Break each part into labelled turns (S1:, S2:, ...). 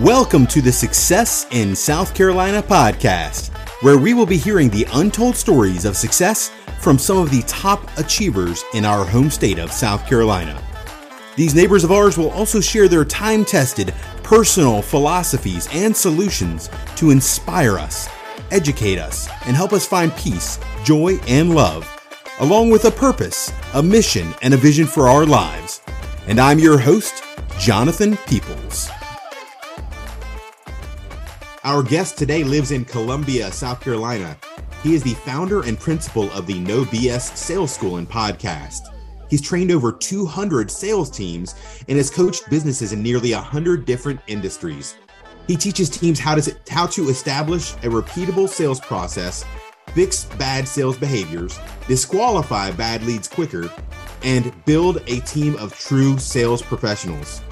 S1: Welcome to the Success in South Carolina podcast, where we will be hearing the untold stories of success from some of the top achievers in our home state of South Carolina. These neighbors of ours will also share their time tested personal philosophies and solutions to inspire us, educate us, and help us find peace, joy, and love, along with a purpose, a mission, and a vision for our lives. And I'm your host, Jonathan Peoples. Our guest today lives in Columbia, South Carolina. He is the founder and principal of the No BS Sales School and podcast. He's trained over 200 sales teams and has coached businesses in nearly 100 different industries. He teaches teams how to, how to establish a repeatable sales process, fix bad sales behaviors, disqualify bad leads quicker, and build a team of true sales professionals.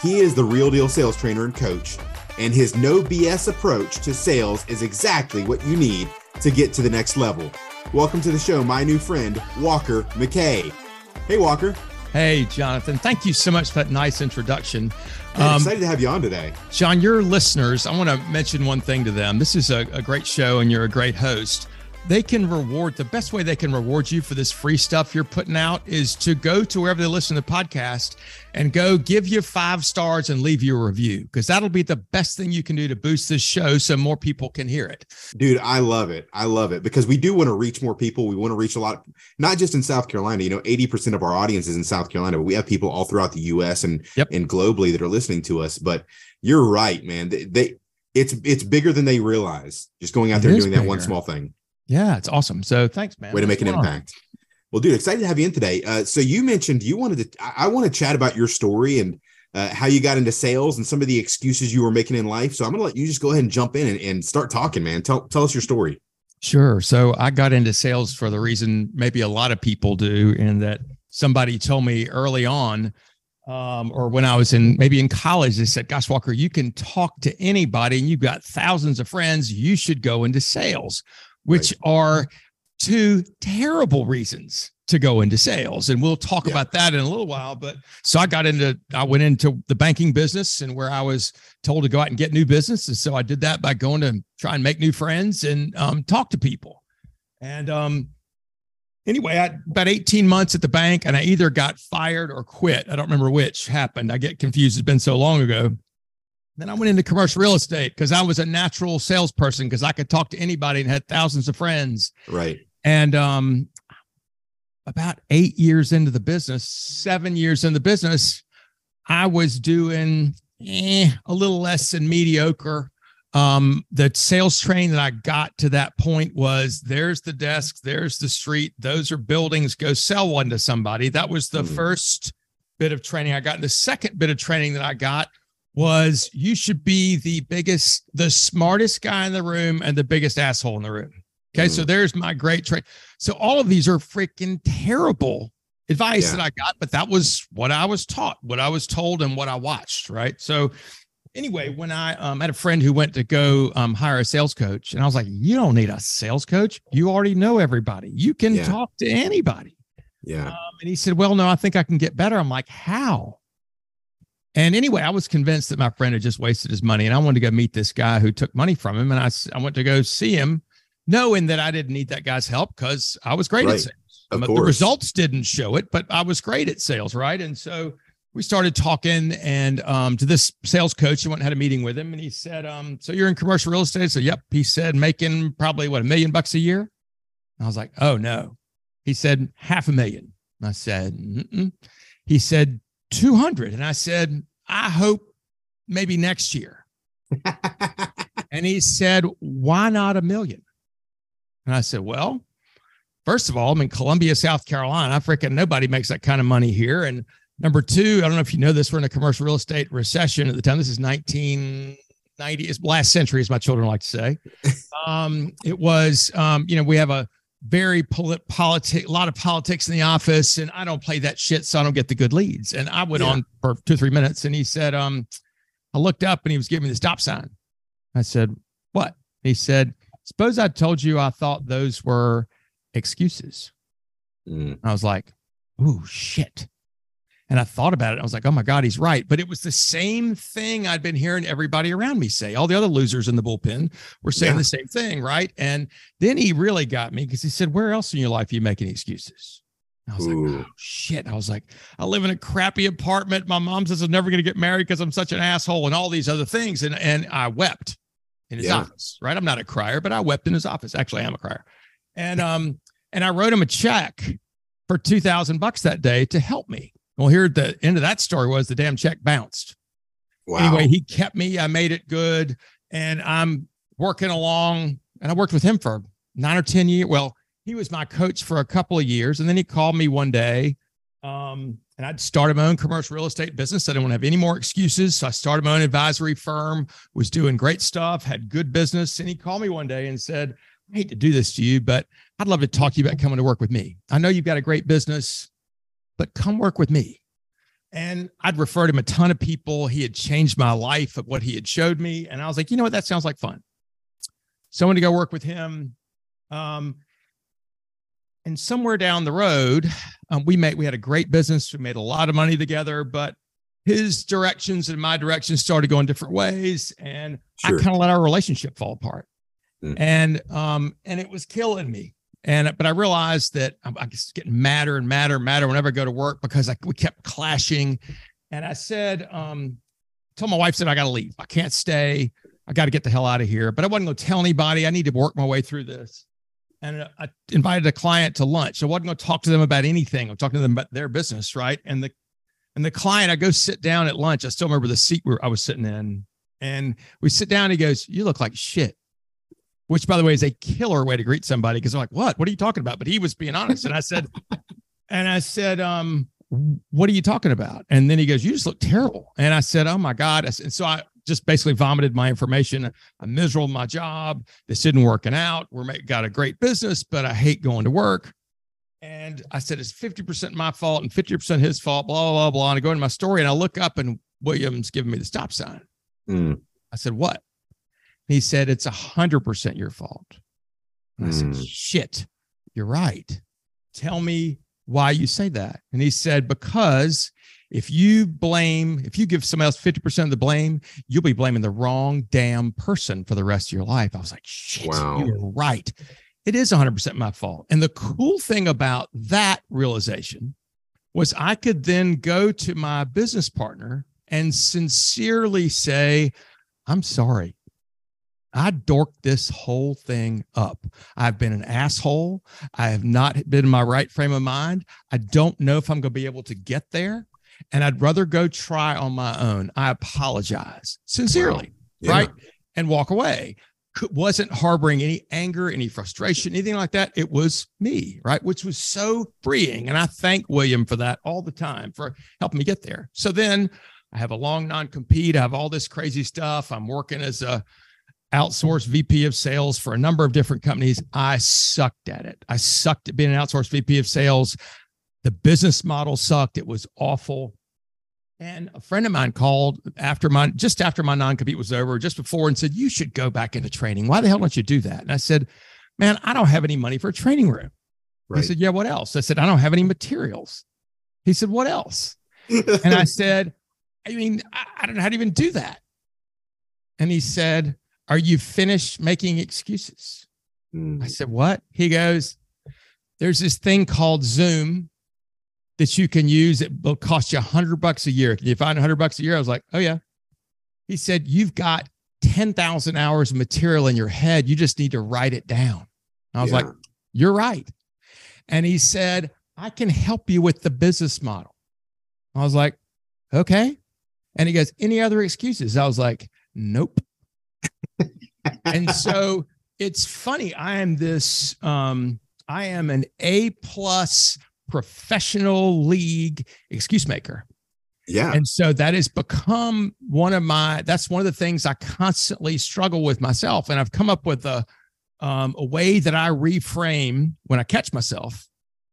S1: He is the real deal sales trainer and coach and his no BS approach to sales is exactly what you need to get to the next level. Welcome to the show, my new friend, Walker McKay. Hey, Walker.
S2: Hey, Jonathan. Thank you so much for that nice introduction.
S1: um, excited to have you on today.
S2: John, your listeners, I want to mention one thing to them. This is a, a great show, and you're a great host they can reward the best way they can reward you for this free stuff you're putting out is to go to wherever they listen to the podcast and go give you five stars and leave you a review because that'll be the best thing you can do to boost this show so more people can hear it.
S1: Dude, I love it. I love it because we do want to reach more people. We want to reach a lot, not just in South Carolina. You know, 80% of our audience is in South Carolina, but we have people all throughout the US and yep. and globally that are listening to us. But you're right, man. They, they it's it's bigger than they realize just going out there and doing bigger. that one small thing.
S2: Yeah, it's awesome. So thanks, man.
S1: Way to make an impact. Well, dude, excited to have you in today. Uh, so you mentioned you wanted to. I, I want to chat about your story and uh, how you got into sales and some of the excuses you were making in life. So I'm going to let you just go ahead and jump in and, and start talking, man. Tell tell us your story.
S2: Sure. So I got into sales for the reason maybe a lot of people do, in that somebody told me early on, um, or when I was in maybe in college, they said, "Gosh, Walker, you can talk to anybody, and you've got thousands of friends. You should go into sales." Which right. are two terrible reasons to go into sales. And we'll talk yeah. about that in a little while but so i got into i went into the banking business and where i was told to go out and get new business. And so i did that by going to try and make new friends and um, talk to people. And um, anyway i about 18 months at the bank and i either got fired or quit. I don't remember which happened. I get confused. It's been so long ago then I went into commercial real estate because I was a natural salesperson because I could talk to anybody and had thousands of friends.
S1: Right.
S2: And um, about eight years into the business, seven years in the business, I was doing eh, a little less than mediocre. Um, the sales train that I got to that point was there's the desk, there's the street, those are buildings, go sell one to somebody. That was the mm. first bit of training I got. And the second bit of training that I got was you should be the biggest, the smartest guy in the room and the biggest asshole in the room. Okay. Mm. So there's my great trait. So all of these are freaking terrible advice yeah. that I got, but that was what I was taught, what I was told, and what I watched. Right. So anyway, when I um, had a friend who went to go um, hire a sales coach, and I was like, you don't need a sales coach. You already know everybody. You can yeah. talk to anybody.
S1: Yeah. Um,
S2: and he said, well, no, I think I can get better. I'm like, how? And anyway, I was convinced that my friend had just wasted his money, and I wanted to go meet this guy who took money from him. And I, I went to go see him, knowing that I didn't need that guy's help because I was great right. at sales. Of the results didn't show it, but I was great at sales, right? And so we started talking, and um, to this sales coach, I went and had a meeting with him, and he said, um, "So you're in commercial real estate?" So, yep. He said, making probably what a million bucks a year. And I was like, "Oh no." He said, half a million. I said, Mm-mm. he said, 200. And I said, I hope maybe next year. and he said, Why not a million? And I said, Well, first of all, I'm in Columbia, South Carolina. I freaking nobody makes that kind of money here. And number two, I don't know if you know this, we're in a commercial real estate recession at the time. This is 1990, it's last century, as my children like to say. Um, it was, um, you know, we have a very polit- politic, a lot of politics in the office, and I don't play that shit, so I don't get the good leads. And I went yeah. on for two, three minutes, and he said, um, I looked up and he was giving me the stop sign. I said, What? He said, Suppose I told you I thought those were excuses. Mm. I was like, Oh shit. And I thought about it. I was like, oh my God, he's right. But it was the same thing I'd been hearing everybody around me say. All the other losers in the bullpen were saying yeah. the same thing. Right. And then he really got me because he said, where else in your life are you making excuses? I was Ooh. like, oh, shit. I was like, I live in a crappy apartment. My mom says I'm never going to get married because I'm such an asshole and all these other things. And, and I wept in his yeah. office, right? I'm not a crier, but I wept in his office. Actually, I am a crier. And, um, and I wrote him a check for 2000 bucks that day to help me. Well, here at the end of that story was the damn check bounced. Wow. Anyway, he kept me. I made it good. And I'm working along. And I worked with him for nine or 10 years. Well, he was my coach for a couple of years. And then he called me one day. Um, and I'd started my own commercial real estate business. I didn't want to have any more excuses. So I started my own advisory firm, was doing great stuff, had good business. And he called me one day and said, I hate to do this to you, but I'd love to talk to you about coming to work with me. I know you've got a great business but come work with me. And I'd referred him a ton of people. He had changed my life of what he had showed me. And I was like, you know what? That sounds like fun. So I went to go work with him. Um, and somewhere down the road, um, we made we had a great business. We made a lot of money together, but his directions and my directions started going different ways, and sure. I kind of let our relationship fall apart. Mm. And um, and it was killing me. And but I realized that I'm, I'm just getting madder and madder and madder whenever I go to work because I, we kept clashing. And I said, um, told my wife said I got to leave. I can't stay. I got to get the hell out of here. But I wasn't going to tell anybody. I need to work my way through this. And I invited a client to lunch. I wasn't going to talk to them about anything. I'm talking to them about their business, right? And the and the client, I go sit down at lunch. I still remember the seat where I was sitting in. And we sit down. He goes, "You look like shit." Which by the way is a killer way to greet somebody because I'm like, what? What are you talking about? But he was being honest. And I said, and I said, um, what are you talking about? And then he goes, you just look terrible. And I said, oh my God. And so I just basically vomited my information. I'm miserable in my job. This isn't working out. We're make, got a great business, but I hate going to work. And I said, it's 50% my fault and 50% his fault, blah, blah, blah. And I go into my story and I look up and William's giving me the stop sign. Mm. I said, what? He said, It's a 100% your fault. And I said, hmm. Shit, you're right. Tell me why you say that. And he said, Because if you blame, if you give somebody else 50% of the blame, you'll be blaming the wrong damn person for the rest of your life. I was like, Shit, wow. you're right. It is 100% my fault. And the cool thing about that realization was I could then go to my business partner and sincerely say, I'm sorry. I dorked this whole thing up. I've been an asshole. I have not been in my right frame of mind. I don't know if I'm going to be able to get there. And I'd rather go try on my own. I apologize sincerely, yeah. right? And walk away. Wasn't harboring any anger, any frustration, anything like that. It was me, right? Which was so freeing. And I thank William for that all the time for helping me get there. So then I have a long non compete. I have all this crazy stuff. I'm working as a outsourced VP of sales for a number of different companies. I sucked at it. I sucked at being an outsourced VP of sales. The business model sucked. It was awful. And a friend of mine called after my just after my non-compete was over, just before, and said, You should go back into training. Why the hell don't you do that? And I said, Man, I don't have any money for a training room. Right. He said, Yeah, what else? I said, I don't have any materials. He said, What else? and I said, I mean, I, I don't know how to even do that. And he said, are you finished making excuses? Mm. I said, What? He goes, There's this thing called Zoom that you can use. It will cost you a hundred bucks a year. Can you find a hundred bucks a year? I was like, Oh, yeah. He said, You've got 10,000 hours of material in your head. You just need to write it down. I was yeah. like, You're right. And he said, I can help you with the business model. I was like, Okay. And he goes, Any other excuses? I was like, Nope and so it's funny. I am this, um, I am an A plus professional league excuse maker.
S1: Yeah.
S2: And so that has become one of my, that's one of the things I constantly struggle with myself. And I've come up with a, um, a way that I reframe when I catch myself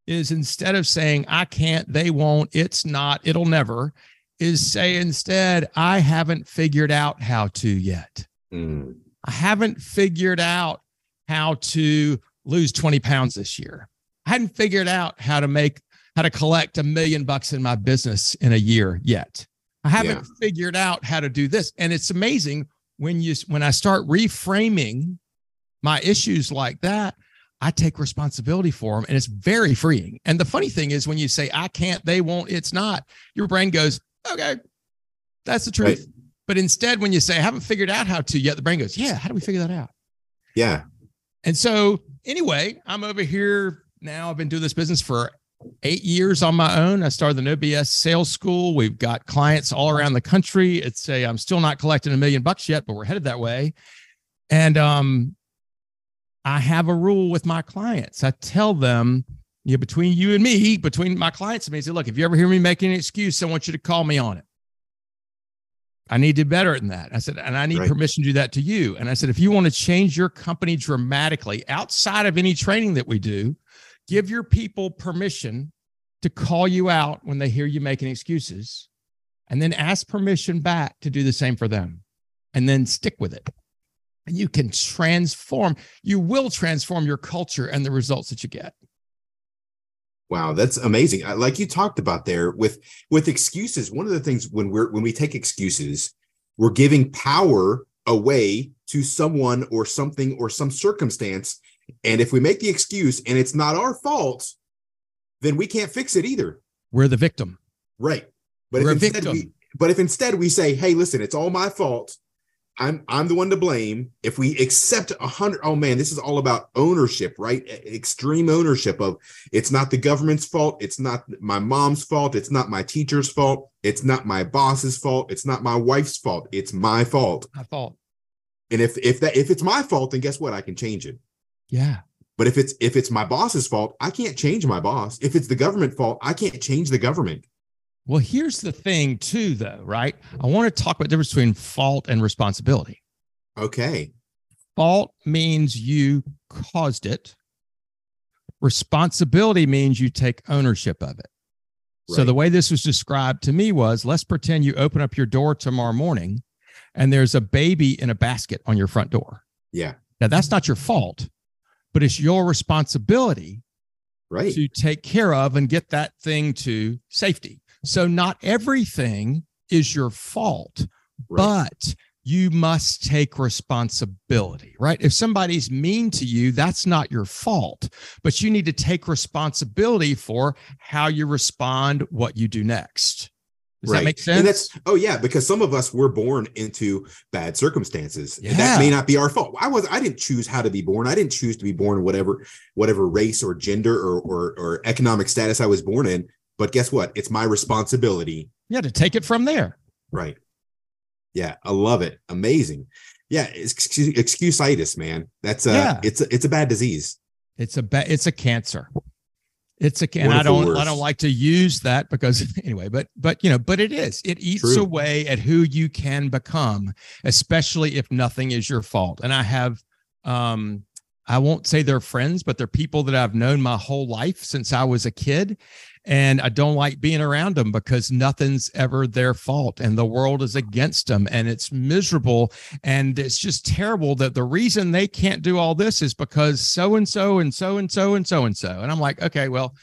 S2: is instead of saying, I can't, they won't, it's not, it'll never, is say instead, I haven't figured out how to yet. Mm. I haven't figured out how to lose 20 pounds this year. I hadn't figured out how to make how to collect a million bucks in my business in a year yet. I haven't
S1: Yeah.
S2: figured out how to do this. And it's amazing when you when I start reframing my issues like that, I take responsibility for them and it's very freeing. And the funny thing is when you say I can't, they won't, it's not, your brain goes, okay, that's the truth. But instead, when you say I haven't figured out how to yet, the brain goes, yeah, how do we figure that out?
S1: Yeah.
S2: And so, anyway, I'm over here now. I've been doing this business for eight years on my own. I started the No BS Sales School. We've got clients all around the country. It's a I'm still not collecting a million bucks yet, but we're headed that way. And um, I have a rule with my clients. I tell them, you know, between you and me, between my clients and me, I say, look, if you ever hear me making an excuse, I want you to call me on it. I need to do better than that. I said, and I need
S1: Right.
S2: permission to do that to you. And I said, if you want to change your company dramatically outside of any training that we do, give your people permission to call you out when they hear you making excuses, and then ask permission back to do the same for them, and then stick with it. And you can transform, you will transform your culture and the results that you get.
S1: Wow, that's amazing. Like you talked about there with with excuses, one of the things when we're when we take excuses, we're giving power away to someone or something or some circumstance. And if we make the excuse and it's not our fault, then we can't fix it either.
S2: We're the victim.
S1: Right. But
S2: We're
S1: if instead
S2: victim.
S1: we but if instead we say, hey, listen, it's all my fault. I'm I'm the one to blame. If we accept a hundred, oh man, this is all about ownership, right? Extreme ownership of it's not the government's fault, it's not my mom's fault, it's not my teacher's fault, it's not my boss's fault, it's not my wife's fault, it's my fault.
S2: I thought,
S1: And if if that if it's my fault, then guess what? I can change it.
S2: yeah,
S1: But if it's if it's my boss's fault, I can't change my boss. If it's the government fault, I can't change the government.
S2: Well, here's the thing, too, though, right? I want to talk about the difference between fault and responsibility.
S1: Okay.
S2: Fault means you caused it. Responsibility means you take ownership of it. So the way this was described to me was let's pretend you open up your door tomorrow morning and there's a baby in a basket on your front door.
S1: Yeah.
S2: Now, that's not your fault, but it's your responsibility
S1: Right.
S2: to take care of and get that thing to safety. So not everything is your fault,
S1: right.
S2: but you must take responsibility, right? If somebody's mean to you, that's not your fault, but you need to take responsibility for how you respond, what you do next. Does that make sense?
S1: And that's oh yeah, because some of us were born into bad circumstances. And That may not be our fault. I was I didn't choose how to be born. I didn't choose to be born whatever whatever race or gender or or, or economic status I was born in. But guess what? It's my responsibility.
S2: yeah, to take it from there.
S1: Right. Yeah, I love it. Amazing. Yeah, excuse, excuseitis, man. That's uh
S2: Yeah.
S1: it's a, it's a bad disease.
S2: It's a ba- it's a cancer. It's a can.
S1: One
S2: I don't I don't like to use that because anyway, but but you know, but it is. It eats
S1: True.
S2: away at who you can become, especially if nothing is your fault. And I have um I won't say they're friends, but they're people that I've known my whole life since I was a kid. And I don't like being around them because nothing's ever their fault and the world is against them and it's miserable. And it's just terrible that the reason they can't do all this is because so and so and so and so and so and so. And I'm like, okay, well,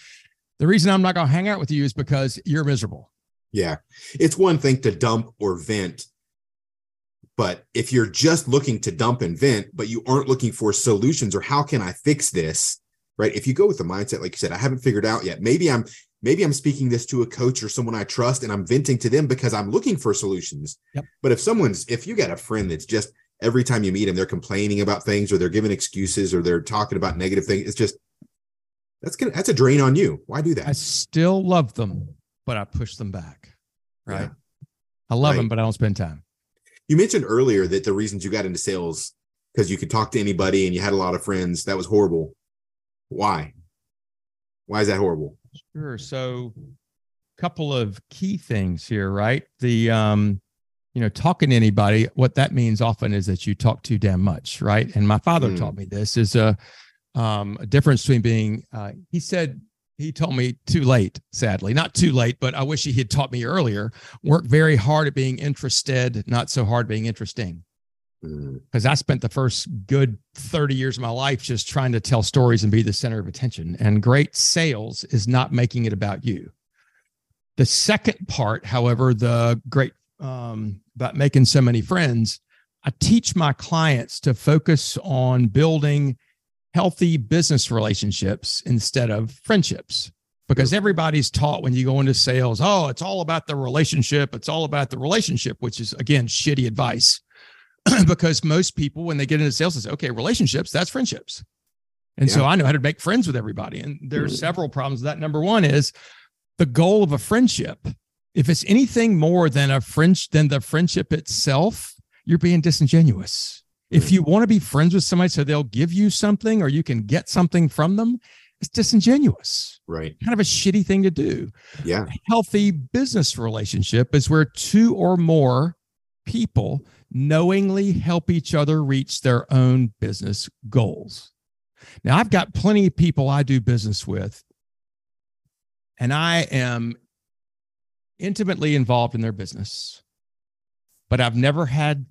S2: the reason I'm not going to hang out with you is because you're miserable.
S1: Yeah. It's one thing to dump or vent. But if you're just looking to dump and vent, but you aren't looking for solutions or how can I fix this, right? If you go with the mindset, like you said, I haven't figured out yet. Maybe I'm maybe I'm speaking this to a coach or someone I trust and I'm venting to them because I'm looking for solutions.
S2: Yep.
S1: But if someone's if you got a friend that's just every time you meet them, they're complaining about things or they're giving excuses or they're talking about negative things, it's just that's gonna that's a drain on you. Why do that?
S2: I still love them, but I push them back. Right.
S1: Yeah.
S2: I love
S1: Right.
S2: them, but I don't spend time.
S1: You mentioned earlier that the reasons you got into sales because you could talk to anybody and you had a lot of friends. That was horrible. Why? Why is that horrible?
S2: Sure. So, a couple of key things here, right? The um, you know, talking to anybody, what that means often is that you talk too damn much, right? And my father
S1: Mm.
S2: taught me this is a um a difference between being uh he said he told me too late, sadly. Not too late, but I wish he had taught me earlier. Work very hard at being interested, not so hard being interesting. Because I spent the first good 30 years of my life just trying to tell stories and be the center of attention. And great sales is not making it about you. The second part, however, the great um, about making so many friends, I teach my clients to focus on building healthy business relationships instead of friendships because everybody's taught when you go into sales, oh, it's all about the relationship. It's all about the relationship, which is again shitty advice because most people, when they get into sales, say, okay, relationships, that's friendships. And yeah. so I know how to make friends with everybody. And there's mm-hmm. several problems. That number one is the goal of a friendship. If it's anything more than a French than the friendship itself, you're being disingenuous. If mm. you want to be friends with somebody so they'll give you something or you can get something from them, it's disingenuous.
S1: Right.
S2: Kind of a shitty thing to do.
S1: Yeah.
S2: A healthy business relationship is where two or more people knowingly help each other reach their own business goals. Now, I've got plenty of people I do business with, and I am intimately involved in their business, but I've never had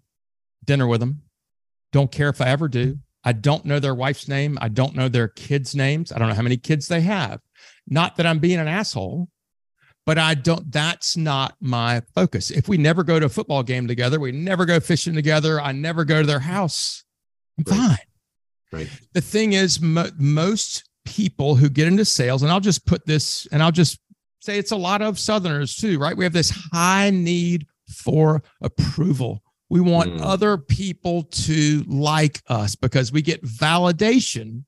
S2: dinner with them. Don't care if I ever do. I don't know their wife's name. I don't know their kids' names. I don't know how many kids they have. Not that I'm being an asshole, but I don't, that's not my focus. If we never go to a football game together, we never go fishing together, I never go to their house, I'm right. fine.
S1: Right.
S2: The thing is, mo- most people who get into sales, and I'll just put this, and I'll just say it's a lot of Southerners too, right? We have this high need for approval. We want mm. other people to like us because we get validation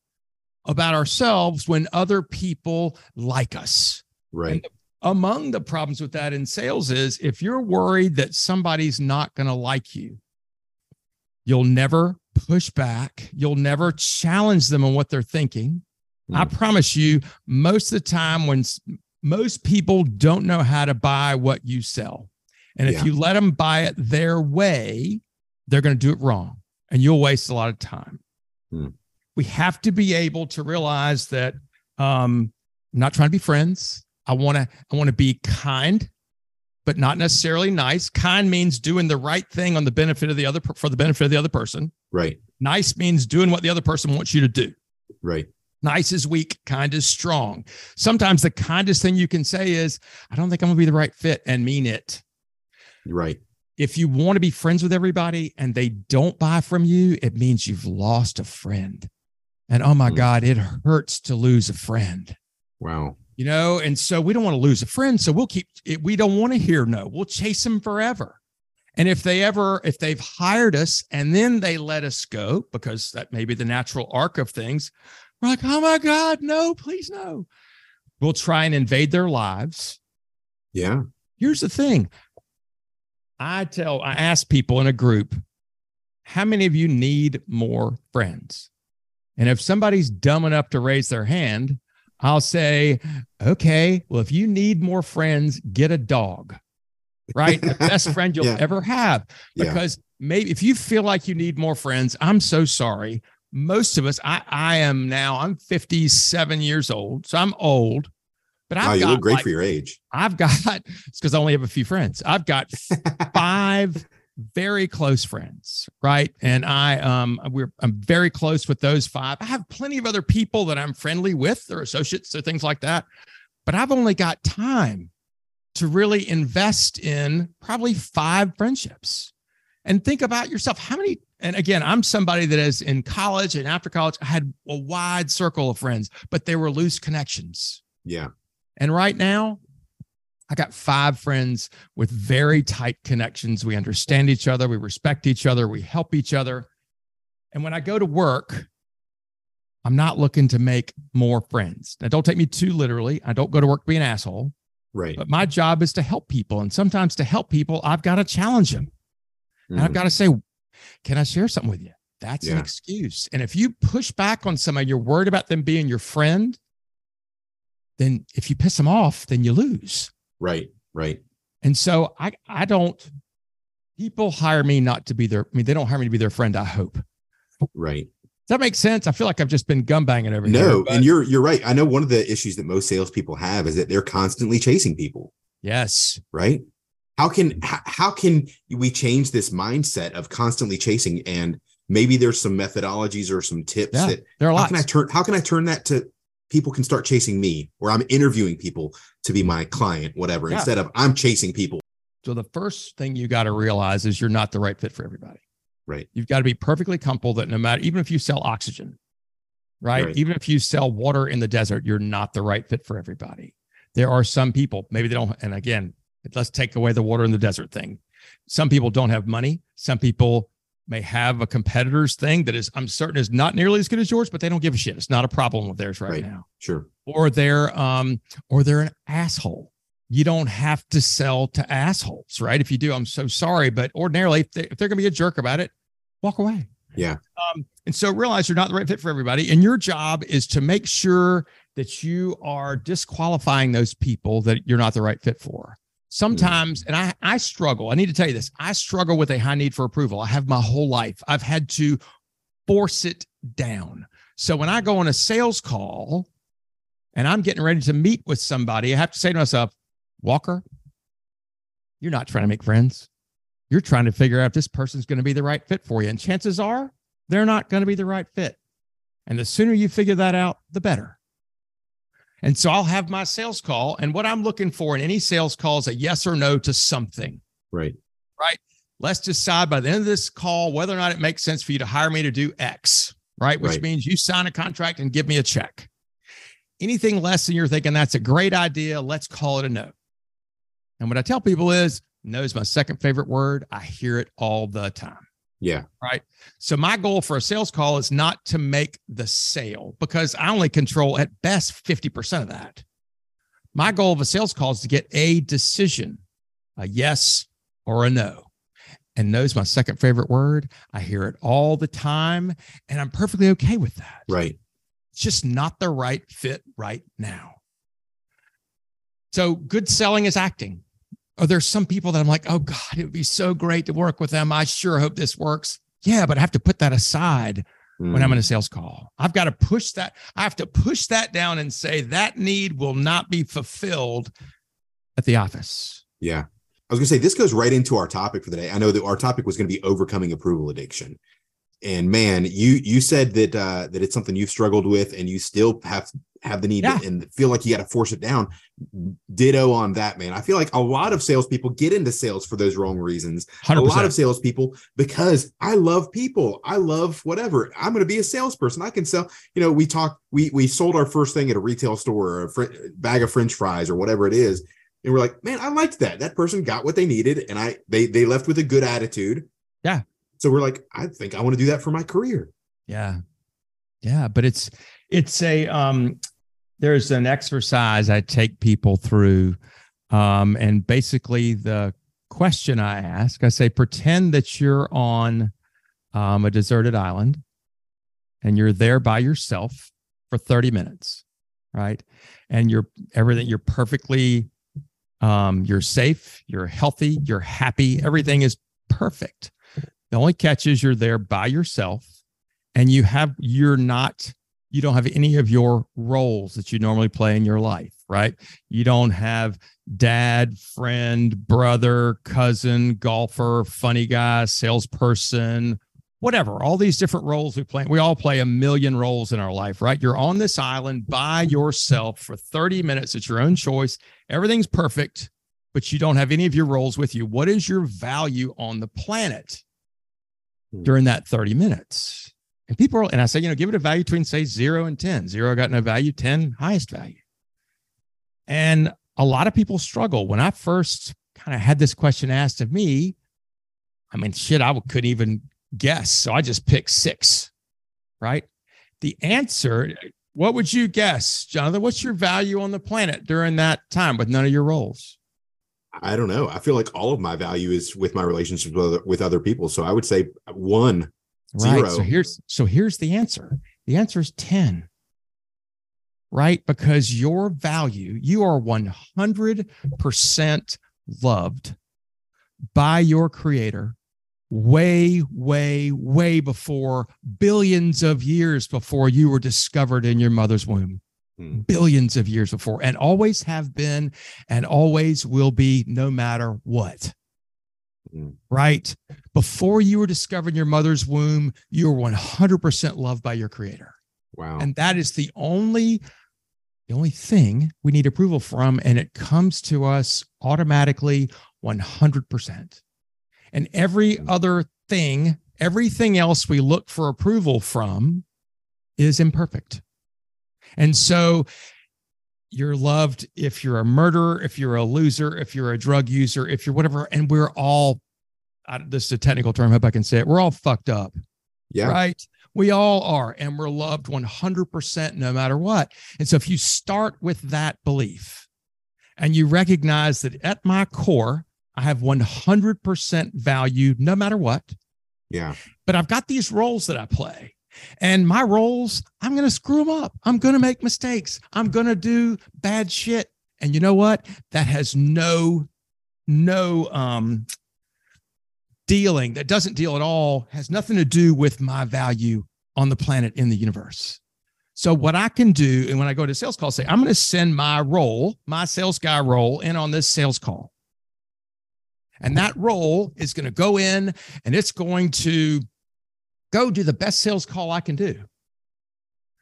S2: about ourselves when other people like us.
S1: Right.
S2: The among the problems with that in sales is if you're worried that somebody's not going to like you, you'll never push back. You'll never challenge them on what they're thinking. Mm. I promise you, most of the time, when most people don't know how to buy what you sell, and if you let them buy it their way, they're going to do it wrong and you'll waste a lot of time. Mm. We have to be able to realize that um, I'm not trying to be friends. I want to I want to be kind, but not necessarily nice. Kind means doing the right thing on the benefit of the other for the benefit of the other person.
S1: Right.
S2: Nice means doing what the other person wants you to do.
S1: Right.
S2: Nice is weak, kind is strong. Sometimes the kindest thing you can say is, I don't think I'm gonna be the right fit and mean it.
S1: Right.
S2: If you want to be friends with everybody and they don't buy from you, it means you've lost a friend. And oh my mm. God, it hurts to lose a friend.
S1: Wow
S2: you know? And so we don't want to lose a friend so we'll keep it we don't want to hear no. We'll chase them forever. And if they ever if they've hired us and then they let us go because that may be the natural arc of things we're like oh my god no please no. We'll try and invade their lives.
S1: Yeah.
S2: Here's the thing. I tell i ask people in a group how many of you need more friends? And if somebody's dumb enough to raise their hand I'll say, okay, well, if you need more friends, get a dog, right? the best friend you'll yeah. ever have. Because yeah. maybe if you feel like you need more friends, I'm so sorry. Most of us, I, I am now, I'm 57 years old, so I'm old. But I've
S1: wow, you look great like, for your age.
S2: I've got, it's because I only have a few friends. I've got five very close friends, right? And I um we're I'm very close with those five. I have plenty of other people that I'm friendly with or associates or things like that. But I've only got time to really invest in probably five friendships. And think about yourself. How many and again, I'm somebody that is in college and after college, I had a wide circle of friends, but they were loose connections.
S1: Yeah.
S2: And right now, I got five friends with very tight connections. We understand each other, we respect each other, we help each other. And when I go to work, I'm not looking to make more friends. Now, don't take me too literally. I don't go to work to be an asshole.
S1: Right.
S2: But my job is to help people. And sometimes to help people, I've got to challenge them. Mm. And I've mm. got to say, can I share something with you? That's yeah. an excuse. And if you push back on somebody, you're worried about them being your friend, then if you piss them off, then you lose.
S1: Right. Right.
S2: And so I I don't people hire me not to be their I mean they don't hire me to be their friend, I hope.
S1: Right.
S2: Does that make sense? I feel like I've just been gum banging over
S1: no,
S2: here.
S1: No, and you're you're right. I know one of the issues that most salespeople have is that they're constantly chasing people.
S2: Yes.
S1: Right. how can how, can we change this mindset of constantly chasing and maybe there's some methodologies or some tips
S2: Yeah,
S1: that
S2: There are
S1: how
S2: lots.
S1: can I turn how can I turn that to people can start chasing me or I'm interviewing people to be my client, whatever,
S2: Yeah.
S1: instead of I'm chasing people.
S2: So the first thing you got to realize is you're not the right fit for everybody.
S1: Right.
S2: You've got to be perfectly comfortable that no matter, even if you sell oxygen, right?
S1: Right.
S2: Even if you sell water in the desert, you're not the right fit for everybody. There are some people, maybe they don't, and again, let's take away the water in the desert thing. Some people don't have money. Some people may have a competitor's thing that is, I'm certain is not nearly as good as yours, but they don't give a shit. It's not a problem of theirs right,
S1: Right.
S2: now
S1: Sure.
S2: or they're um or they're an asshole you don't have to sell to assholes right if you do i'm so sorry but ordinarily if, they, if they're going to be a jerk about it walk away
S1: Yeah.
S2: um and so realize you're not the right fit for everybody and your job is to make sure that you are disqualifying those people that you're not the right fit for Mm-hmm. sometimes and i i struggle i need to tell you this i struggle with a high need for approval i have my whole life i've had to force it down so when i go on a sales call and I'm getting ready to meet with somebody, I have to say to myself, Walker, you're not trying to make friends. You're trying to figure out if this person's going to be the right fit for you. And chances are they're not going to be the right fit. And the sooner you figure that out, the better. And so I'll have my sales call. And what I'm looking for in any sales call is a yes or no to something.
S1: Right. Right.
S2: Let's decide by the end of this call whether or not it makes sense for you to hire me to do X, right? Which
S1: Right.
S2: means you sign a contract and give me a check. Anything less than you're thinking that's a great idea, let's call it a no. And what I tell people is no is my second favorite word. I hear it all the time.
S1: Yeah.
S2: Right. So my goal for a sales call is not to make the sale because I only control at best 50% of that. My goal of a sales call is to get a decision, a yes or a no. And no is my second favorite word. I hear it all the time and I'm perfectly okay with that.
S1: Right.
S2: It's just not the right fit right now. So good selling is acting. Are there some people that I'm like, oh God, it would be so great to work with them. I sure hope this works. Yeah, but I have to put that aside when I'm
S1: Mm.
S2: in a sales call. I've got to push that. I have to push that down and say that need will not be fulfilled at the office.
S1: Yeah. I was going to say this goes right into our topic for the day. I know that our topic was going to be overcoming approval addiction. And man, you you said that uh that it's something you've struggled with and you still have have the need
S2: Yeah.
S1: to, and feel like you got to force it down. Ditto on that, man. I feel like a lot of salespeople get into sales for those wrong reasons.
S2: 100%.
S1: A lot of salespeople because I love people. I love whatever. I'm going to be a salesperson. I can sell. You know, we talked. We we sold our first thing at a retail store, or a fr- bag of French fries, or whatever it is, and we're like, man, I liked that. That person got what they needed, and I they they left with a good attitude.
S2: Yeah.
S1: So we're like, I think I want to do that for my career.
S2: Yeah. Yeah, but it's it's a um there's an exercise I take people through um and basically the question I ask, I say pretend that you're on um a deserted island and you're there by yourself for 30 minutes, right? And you're everything you're perfectly um you're safe, you're healthy, you're happy, everything is perfect. The only catch is you're there by yourself and you have you're not you don't have any of your roles that you normally play in your life right? You don't have dad friend brother cousin golfer funny guy salesperson whatever all these different roles we play. We all play a million roles in our life right? You're on this island by yourself for 30 minutes. It's your own choice. Everything's perfect but you don't have any of your roles with you. What is your value on the planet
S1: Hmm.
S2: during that 30 minutes and people are, and I say, you know, give it a value between say zero and 10. Zero got no value, 10 highest value. And a lot of people struggle. When I first kind of had this question asked of me, I mean, shit, I couldn't even guess. So I just picked six, right? The answer, what would you guess, Jonathan? What's your value on the planet during that time with none of your roles?
S1: I don't know. I feel like all of my value is with my relationships with other, with other people. So I would say one.
S2: Right. So here's so here's the answer. The answer is 10. Right? Because your value, you are 100% loved by your creator way, way, way before billions of years before you were discovered in your mother's womb.
S1: Hmm.
S2: billions of years before and always have been and always will be no matter what. Right? Before you were discovered in your mother's womb, you were 100% loved by your creator.
S1: Wow.
S2: And that is the only the only thing we need approval from and it comes to us automatically 100%. And every other thing, everything else we look for approval from is imperfect. And so you're loved if you're a murderer, if you're a loser, if you're a drug user, if you're whatever. And we're all, I- this is a technical term, I hope I can say it. We're all fucked up,
S1: yeah.
S2: right? We all are. And we're loved 100% no matter what. And so if you start with that belief and you recognize that at my core, I have 100% value no matter what
S1: Yeah.
S2: but I've got these roles that I play. And my roles, I'm going to screw them up. I'm going to make mistakes. I'm going to do bad shit. And you know what? That has no, no um, dealing, that doesn't deal at all, has nothing to do with my value on the planet in the universe. So, what I can do, and when I go to sales call, say, I'm going to send my role, my sales guy role, in on this sales call. And that role is going to go in and it's going to go do the best sales call I can do.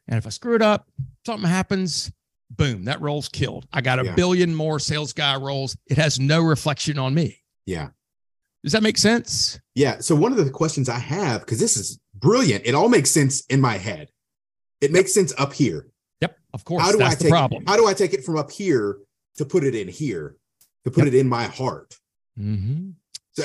S2: And if I screw it up, something happens, boom, that role's killed. I got a
S1: Yeah.
S2: billion more sales guy roles. It has no reflection on me.
S1: Yeah.
S2: Does that make sense?
S1: Yeah. So one of the questions I have, because this is brilliant, it all makes sense in my head. It makes sense up here.
S2: Yep. Of course.
S1: How do
S2: that's
S1: I
S2: the
S1: take
S2: problem.
S1: how do I take it from up here to put it in here, to put
S2: Yep.
S1: it in my heart?
S2: Mhm.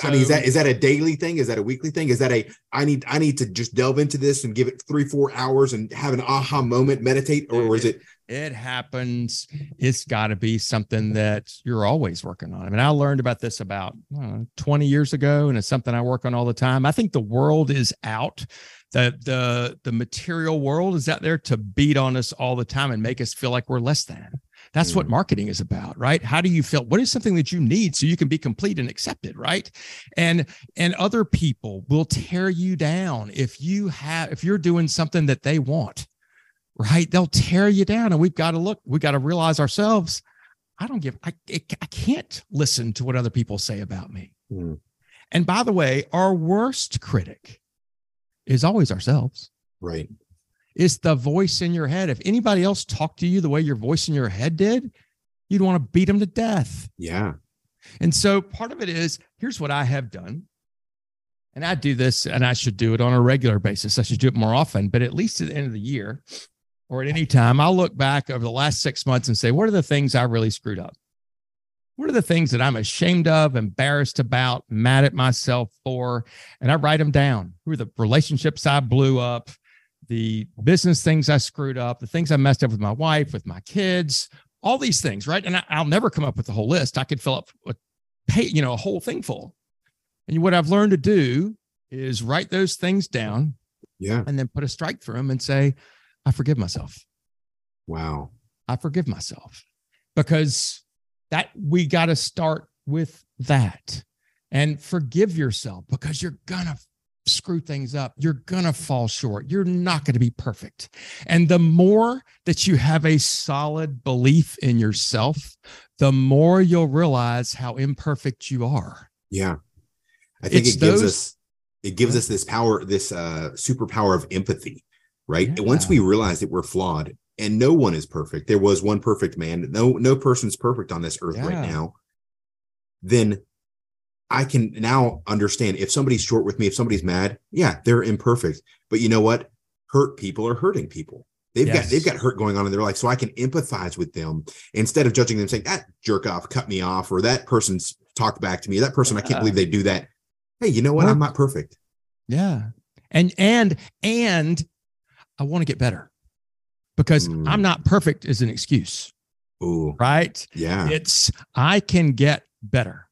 S1: So, I mean, is that is that a daily thing? Is that a weekly thing? Is that a I need I need to just delve into this and give it three four hours and have an aha moment, meditate, or is it?
S2: it happens. It's got to be something that you're always working on. I mean, I learned about this about I know, 20 years ago, and it's something I work on all the time. I think the world is out. The, the the material world is out there to beat on us all the time and make us feel like we're less than. That's what
S1: Mm.
S2: marketing is about, right? How do you feel? What is something that you need so you can be complete and accepted, right? And and other people will tear you down if you have if you're doing something that they want right? They'll tear you down. And we've got to look, we got to realize ourselves. I don't give, I, I can't listen to what other people say about me.
S1: Hmm.
S2: And by the way, our worst critic is always ourselves.
S1: Right.
S2: It's the voice in your head. If anybody else talked to you the way your voice in your head did, you'd want to beat them to death.
S1: Yeah.
S2: And so part of it is here's what I have done. And I do this and I should do it on a regular basis. I should do it more often, but at least at the end of the year or at any time, I'll look back over the last six months and say, what are the things I really screwed up? What are the things that I'm ashamed of, embarrassed about, mad at myself for? And I write them down. Who are the relationships I blew up, the business things I screwed up, the things I messed up with my wife, with my kids, all these things, right? And I, I'll never come up with the whole list. I could fill up a pay, you know, a whole thing full. And what I've learned to do is write those things down
S1: Yeah.
S2: and then put a strike through them and say, I forgive myself.
S1: Wow.
S2: I forgive myself because that we got to start with that and forgive yourself because you're going to screw things up. You're going to fall short. You're not going to be perfect. And the more that you have a solid belief in yourself, the more you'll realize how imperfect you are.
S1: Yeah. I think
S2: It's
S1: it gives
S2: those-
S1: us it gives us this power, this uh superpower of empathy, right?
S2: Yeah.
S1: Once we realize that we're flawed and no one is perfect, there was one perfect man, no no person's perfect on this earth right now, then I can now understand if somebody's short with me, if somebody's mad, yeah, they're imperfect. But you know what? Hurt people are hurting people. They've got they've got hurt going on in their life. So I can empathize with them instead of judging them saying that jerk off cut me off or that person's talked back to me. That person, I can't believe they do that. Hey, you know what?
S2: Well-
S1: I'm not perfect.
S2: Yeah. And and and I want to get better because
S1: Mm.
S2: I'm not perfect is an excuse,
S1: Ooh,
S2: right?
S1: yeah.
S2: It's I can get better.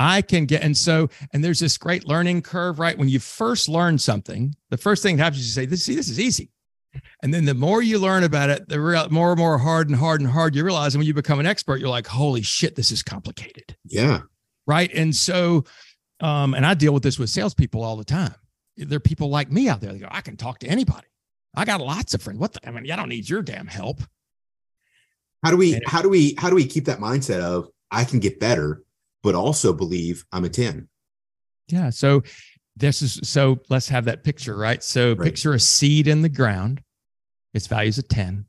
S2: I can get and so and there's this great learning curve, right? When you first learn something, the first thing that happens is you say, "This see, this is easy." And then the more you learn about it, the real, more and more hard and hard and hard you realize. And when you become an expert, you're like, "Holy shit, this is complicated."
S1: Yeah.
S2: right? And so, um, and I deal with this with salespeople all the time. There are people like me out there. They go, I can talk to anybody. I got lots of friends. What the, I mean, I don't need your damn help.
S1: How do we how do we how do we keep that mindset of I can get better, but also believe I'm a 10?
S2: Yeah. So this is so let's have that picture, right? So
S1: Right.
S2: picture a seed in the ground. Its values a 10.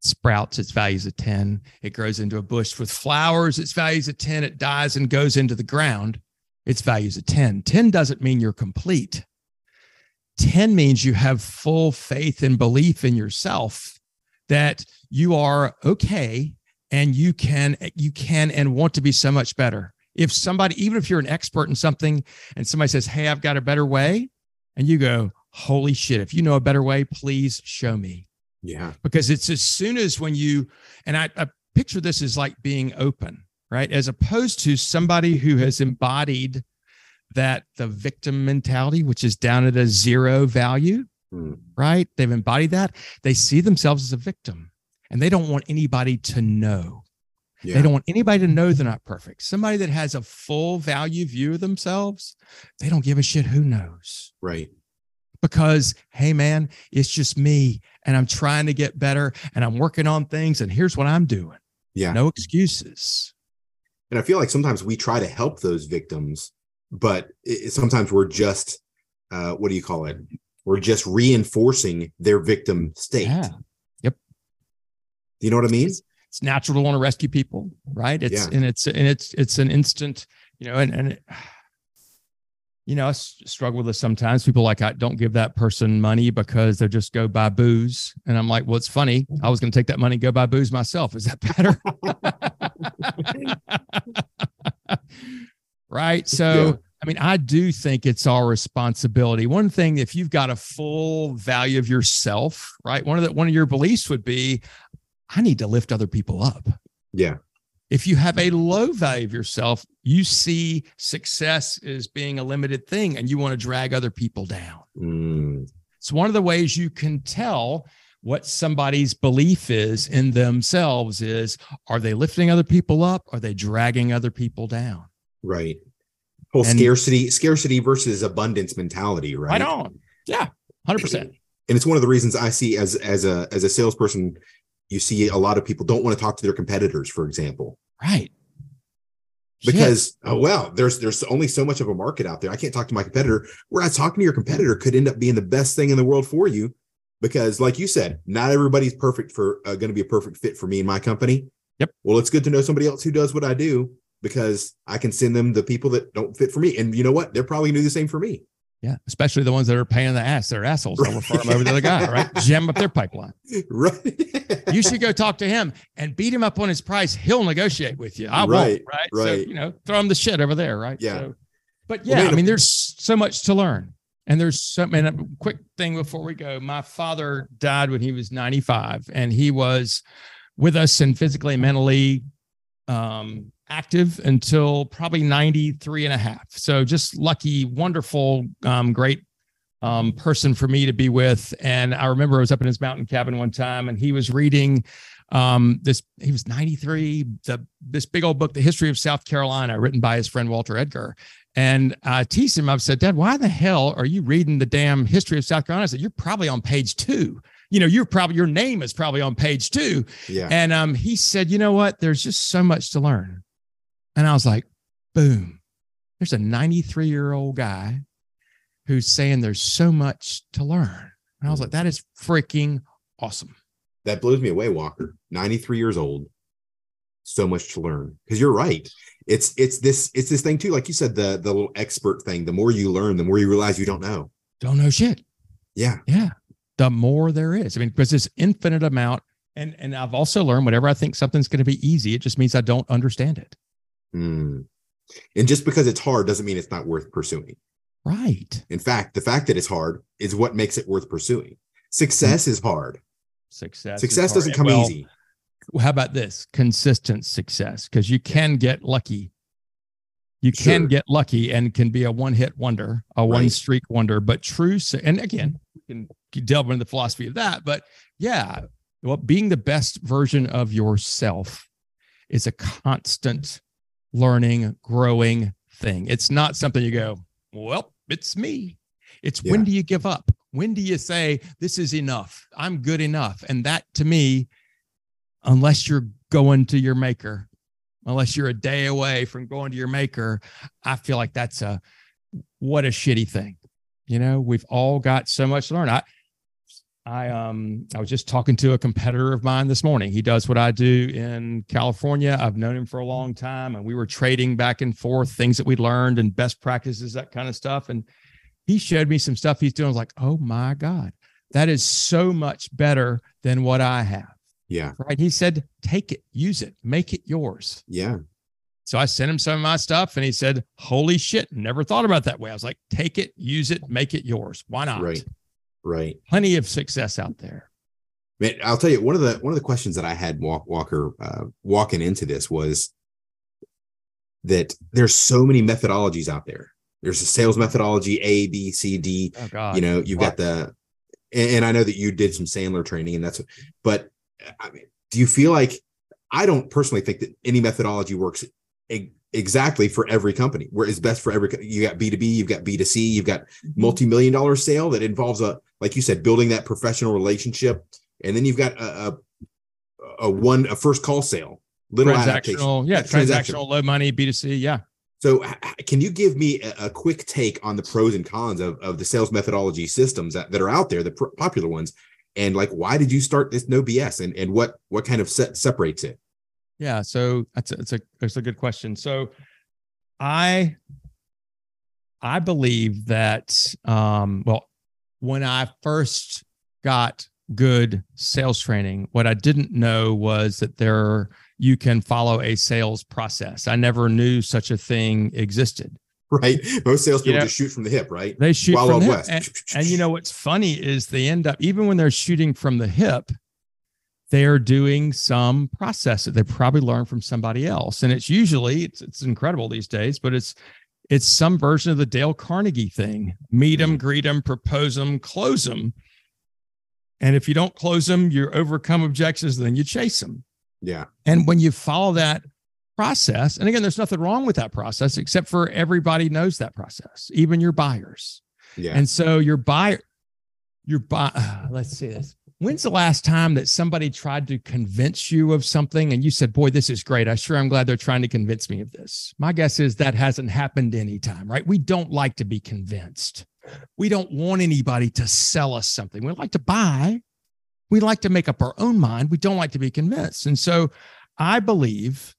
S2: Sprouts, its values a 10. It grows into a bush with flowers, its values a 10. It dies and goes into the ground. Its values a 10. 10 doesn't mean you're complete. 10 means you have full faith and belief in yourself that you are okay and you can you can and want to be so much better. If somebody even if you're an expert in something and somebody says, Hey, I've got a better way. And you go, Holy shit, if you know a better way, please show me.
S1: Yeah.
S2: Because it's as soon as when you, and I, I picture this as like being open, right? As opposed to somebody who has embodied that the victim mentality, which is down at a zero value,
S1: Hmm.
S2: right? They've embodied that. They see themselves as a victim and they don't want anybody to know.
S1: Yeah.
S2: They don't want anybody to know they're not perfect. Somebody that has a full value view of themselves, they don't give a shit who knows.
S1: right.
S2: Because, hey, man, it's just me and I'm trying to get better and I'm working on things and here's what I'm doing.
S1: Yeah.
S2: No excuses.
S1: And I feel like sometimes we try to help those victims, but it, sometimes we're just, uh, what do you call it? We're just reinforcing their victim state.
S2: Yeah. Yep.
S1: You know what I mean?
S2: It's natural to want to rescue people, right? It's
S1: Yeah.
S2: and it's and it's it's an instant, you know, and and it, you know, I struggle with this sometimes. People like I don't give that person money because they just go buy booze, and I'm like, well, it's funny. I was going to take that money and go buy booze myself. Is that better? right. So,
S1: Yeah.
S2: I mean, I do think it's our responsibility. One thing, if you've got a full value of yourself, right? One of the one of your beliefs would be, I need to lift other people up.
S1: Yeah.
S2: If you have a low value of yourself, you see success as being a limited thing and you want to drag other people down.
S1: Mm,
S2: It's one of the ways you can tell what somebody's belief is in themselves is are they lifting other people up? Are they dragging other people down?
S1: right. Whole
S2: And-
S1: scarcity, scarcity versus abundance mentality, right?
S2: Right on. Yeah. 100%.
S1: and it's one of the reasons I see as as a as a salesperson, you see a lot of people don't want to talk to their competitors, for example,
S2: Right.
S1: Because oh well, there's there's only so much of a market out there. I can't talk to my competitor. Whereas talking to your competitor could end up being the best thing in the world for you, because like you said, not everybody's perfect for uh, going to be a perfect fit for me and my company.
S2: Yep.
S1: Well, it's good to know somebody else who does what I do because I can send them the people that don't fit for me, and you know what? They're probably going to do the same for me.
S2: Yeah, especially the ones that are paying the ass. They're assholes. I'll refer them over to the other guy, right? Jam up their pipeline.
S1: Right.
S2: you should go talk to him and beat him up on his price. He'll negotiate with you. I
S1: Right,
S2: won't, right?
S1: Right.
S2: So, you know, throw him the shit over there, right?
S1: Yeah.
S2: So- but yeah,
S1: man,
S2: I mean, there's so much to learn. And there's so and a quick thing before we go. My father died when he was 95, and he was with us and physically and mentally um, active until probably 93 and a half. So just lucky, wonderful, um, great um, person for me to be with. And I remember I was up in his mountain cabin one time and he was reading um, this, he was 93, the, this big old book, The History of South Carolina, written by his friend Walter Edgar. And I teased him, I've said, Dad, why the hell are you reading the damn history of South Carolina? I said, You're probably on page two. You know, you're probably, your name is probably on page two.
S1: yeah.
S2: And um, he said, you know what? There's just so much to learn. And I was like, boom. There's a 93 year old guy who's saying there's so much to learn. And I was like, that is freaking awesome.
S1: that blows me away walker 93 years old so much to learn because you're right it's it's this it's this thing too like you said the the little expert thing the more you learn the more you realize you don't know
S2: Don't know shit.
S1: yeah
S2: Yeah. The more there is. I mean, because there's infinite amount. And and I've also learned whenever I think something's going to be easy, it just means I don't understand it.
S1: Hmm. and just because it's hard doesn't mean it's not worth pursuing.
S2: Right.
S1: in fact the fact that it's hard is what makes it worth pursuing. Success is hard.
S2: Success.
S1: success doesn't come
S2: Well,
S1: easy.
S2: how about this? Consistent success because you can get lucky. You
S1: Sure.
S2: can get lucky and can be a one-hit wonder a one-streak wonder but true and again we can delve into the philosophy of that but yeah well being the best version of yourself is a constant learning growing thing it's not something you go well it's me it's when do you give up When do you say this is enough? I'm good enough. And that to me, unless you're going to your maker, unless you're a day away from going to your maker, I feel like that's a what a shitty thing. You know, we've all got so much to learn. I I um I was just talking to a competitor of mine this morning. He does what I do in California. I've known him for a long time and we were trading back and forth things that we learned and best practices that kind of stuff and he showed me some stuff he's doing. I was like, "Oh my god. That is so much better than what I have."
S1: Yeah.
S2: Right? He said, "Take it, use it, make it yours."
S1: Yeah.
S2: So I sent him some of my stuff and he said, Holy shit, never thought about that way. I was like, take it, use it, make it yours. Why not?
S1: Right. Right.
S2: Plenty of success out there.
S1: Man, I'll tell you one of the one of the questions that I had walk, Walker uh, walking into this was that there's so many methodologies out there. There's a sales methodology A, B, C, D.
S2: Oh God.
S1: You know, you've what? got the and, and I know that you did some Sandler training and that's but I mean, do you feel like I don't personally think that any methodology works exactly for every company where it's best for every you got b2b you've got b2c you've got mm-hmm. multi-million dollar sale that involves a like you said building that professional relationship. And then you've got a a, a one a first call sale
S2: little transactional yeah transactional, transactional low money b2c yeah.
S1: So can you give me a, a, quick take on the pros and cons of, of the sales methodology systems that, that are out there the pr- popular ones? And like why did you start this no bs and, and what what kind of set separates it
S2: yeah, so that's a, that's a that's a good question. So I I believe that um well when I first got good sales training, what I didn't know was that there you can follow a sales process. I never knew such a thing existed.
S1: Right. Most salespeople you know, just shoot from the hip, right?
S2: They shoot Wild from the hip. And, and you know what's funny is they end up even when they're shooting from the hip, they're doing some process that they probably learned from somebody else. And it's usually it's it's incredible these days, but it's it's some version of the Dale Carnegie thing. Meet them, mm-hmm. greet them, propose them, close them. And if you don't close them, you overcome objections, then you chase them.
S1: Yeah.
S2: And when you follow that process, and again, there's nothing wrong with that process, except for everybody knows that process, even your buyers.
S1: Yeah.
S2: And so your buyer, your buy, let's see this. When's the last time that somebody tried to convince you of something and you said, Boy, this is great. I sure I'm glad they're trying to convince me of this? My guess is that hasn't happened anytime, right? We don't like to be convinced. We don't want anybody to sell us something. We like to buy. We like to make up our own mind. We don't like to be convinced. And so I believe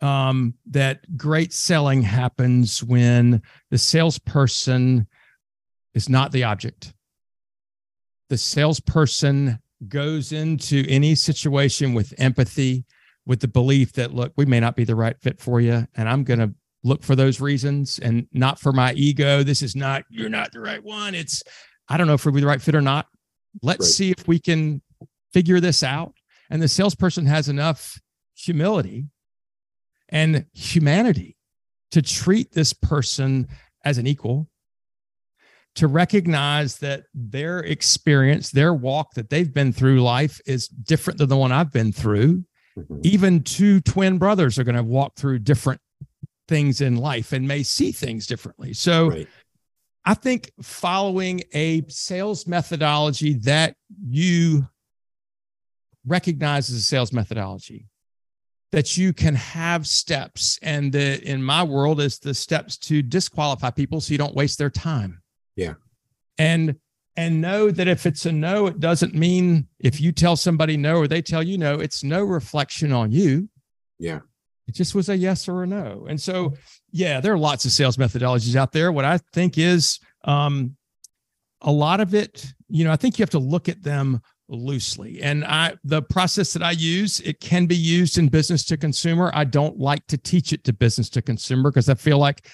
S2: um, that great selling happens when the salesperson is not the object the salesperson goes into any situation with empathy, with the belief that, look, we may not be the right fit for you. And I'm going to look for those reasons and not for my ego. This is not, you're not the right one. It's, I don't know if we'll be the right fit or not. Let's right. see if we can figure this out. And the salesperson has enough humility and humanity to treat this person as an equal to recognize that their experience, their walk that they've been through life is different than the one I've been through. Mm-hmm. Even two twin brothers are going to walk through different things in life and may see things differently. So right. I think following a sales methodology that you recognize as a sales methodology that you can have steps and that in my world is the steps to disqualify people so you don't waste their time
S1: yeah.
S2: And and know that if it's a no, it doesn't mean if you tell somebody no or they tell you no, it's no reflection on you.
S1: Yeah.
S2: It just was a yes or a no. And so, yeah, there are lots of sales methodologies out there. What I think is um, a lot of it, you know, I think you have to look at them loosely. And I the process that I use, it can be used in business to consumer. I don't like to teach it to business to consumer because I feel like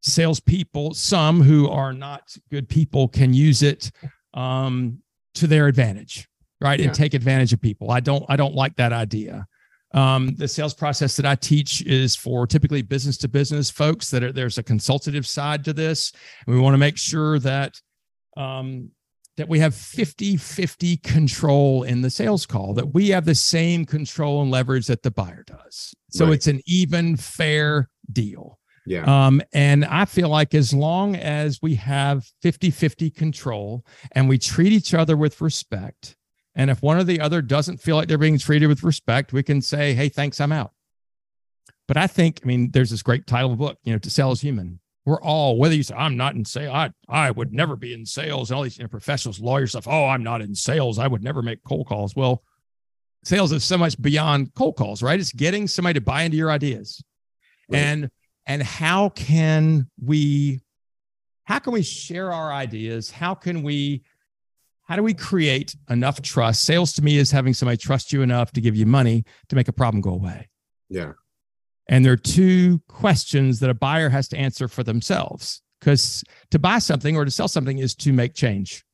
S2: salespeople, some who are not good people, can use it um, to their advantage, right, yeah. and take advantage of people. I don't. I don't like that idea. Um, the sales process that I teach is for typically business to business folks that are, there's a consultative side to this. And we want to make sure that um, that we have 50 50 control in the sales call, that we have the same control and leverage that the buyer does. So right. it's an even, fair deal.
S1: Yeah.
S2: Um, and I feel like as long as we have 50 50 control and we treat each other with respect, and if one or the other doesn't feel like they're being treated with respect, we can say, hey, thanks, I'm out. But I think, I mean, there's this great title of book, you know, To Sell Is Human. We're all, whether you say, I'm not in sales, I, I would never be in sales, and all these you know, professionals, lawyers stuff, oh, I'm not in sales. I would never make cold calls. Well, sales is so much beyond cold calls, right? It's getting somebody to buy into your ideas. Right. And and how can we how can we share our ideas? How can we how do we create enough trust? Sales to me is having somebody trust you enough to give you money to make a problem go away.
S1: Yeah.
S2: And there are two questions that a buyer has to answer for themselves because to buy something or to sell something is to make change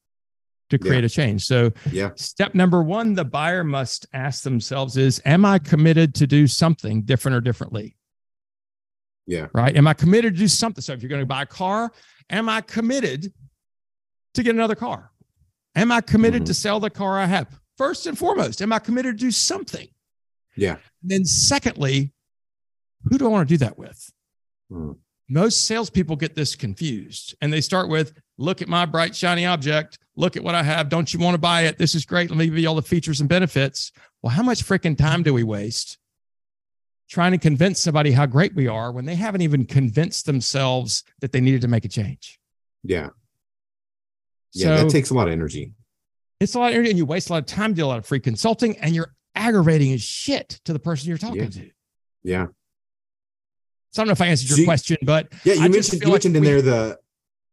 S2: to create yeah. a change. So,
S1: yeah.
S2: Step number 1 the buyer must ask themselves is am I committed to do something different or differently?
S1: Yeah.
S2: Right? Am I committed to do something? So if you're going to buy a car, am I committed to get another car? Am I committed mm-hmm. to sell the car I have? First and foremost, am I committed to do something?
S1: Yeah.
S2: And then secondly, who do I want to do that with? Mm. Most salespeople get this confused and they start with, look at my bright, shiny object. Look at what I have. Don't you want to buy it? This is great. Let me give you all the features and benefits. Well, how much freaking time do we waste trying to convince somebody how great we are when they haven't even convinced themselves that they needed to make a change?
S1: Yeah. Yeah, so, that takes a lot of energy.
S2: It's a lot of energy, and you waste a lot of time, do a lot of free consulting, and you're aggravating as shit to the person you're talking
S1: yeah.
S2: to.
S1: Yeah.
S2: So I don't know if I answered your so you, question, but
S1: yeah, you I mentioned you mentioned like in there the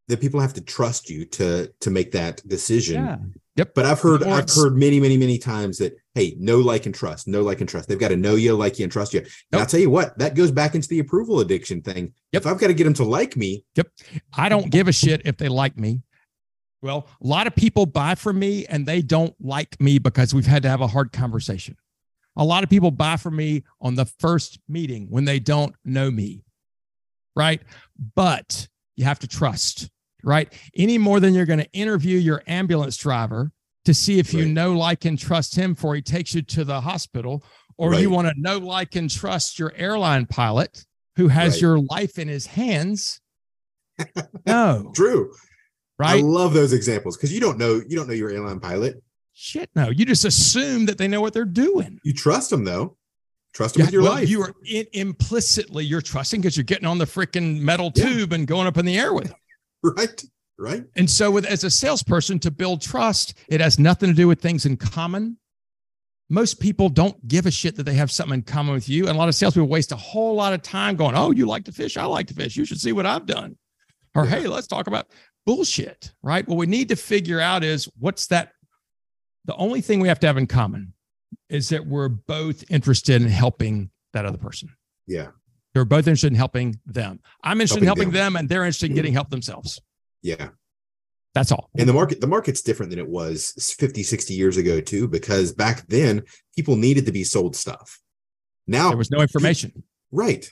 S1: that people have to trust you to to make that decision.
S2: Yeah. Yep.
S1: But I've heard I've heard many many many times that hey, no like and trust, no like and trust. They've got to know you, like you, and trust you. And nope. I'll tell you what, that goes back into the approval addiction thing. Yep. If I've got to get them to like me,
S2: yep. I don't give a shit if they like me. Well, a lot of people buy from me and they don't like me because we've had to have a hard conversation. A lot of people buy from me on the first meeting when they don't know me. Right. But you have to trust right? Any more than you're going to interview your ambulance driver to see if you know, like, and trust him before he takes you to the hospital, or right. you want to know, like, and trust your airline pilot who has right. your life in his hands. No,
S1: true.
S2: Right. I
S1: love those examples because you don't know you don't know your airline pilot.
S2: Shit, no. You just assume that they know what they're doing.
S1: You trust them though. Trust them yeah, with your well, life.
S2: You are in, implicitly you're trusting because you're getting on the freaking metal tube and going up in the air with them.
S1: right? Right?
S2: And so with as a salesperson to build trust it has nothing to do with things in common. Most people don't give a shit that they have something in common with you. And a lot of salespeople waste a whole lot of time going oh you like to fish? I like to fish. You should see what i've done. Or yeah. hey let's talk about bullshit right? What we need to figure out is what's that the only thing we have to have in common is that we're both interested in helping that other person.
S1: Yeah
S2: they're both interested in helping them. I'm interested helping in helping them. them, and they're interested in getting help themselves.
S1: Yeah.
S2: That's all.
S1: And the market, the market's different than it was 50, 60 years ago, too, because back then people needed to be sold stuff. Now
S2: there was no information.
S1: Right.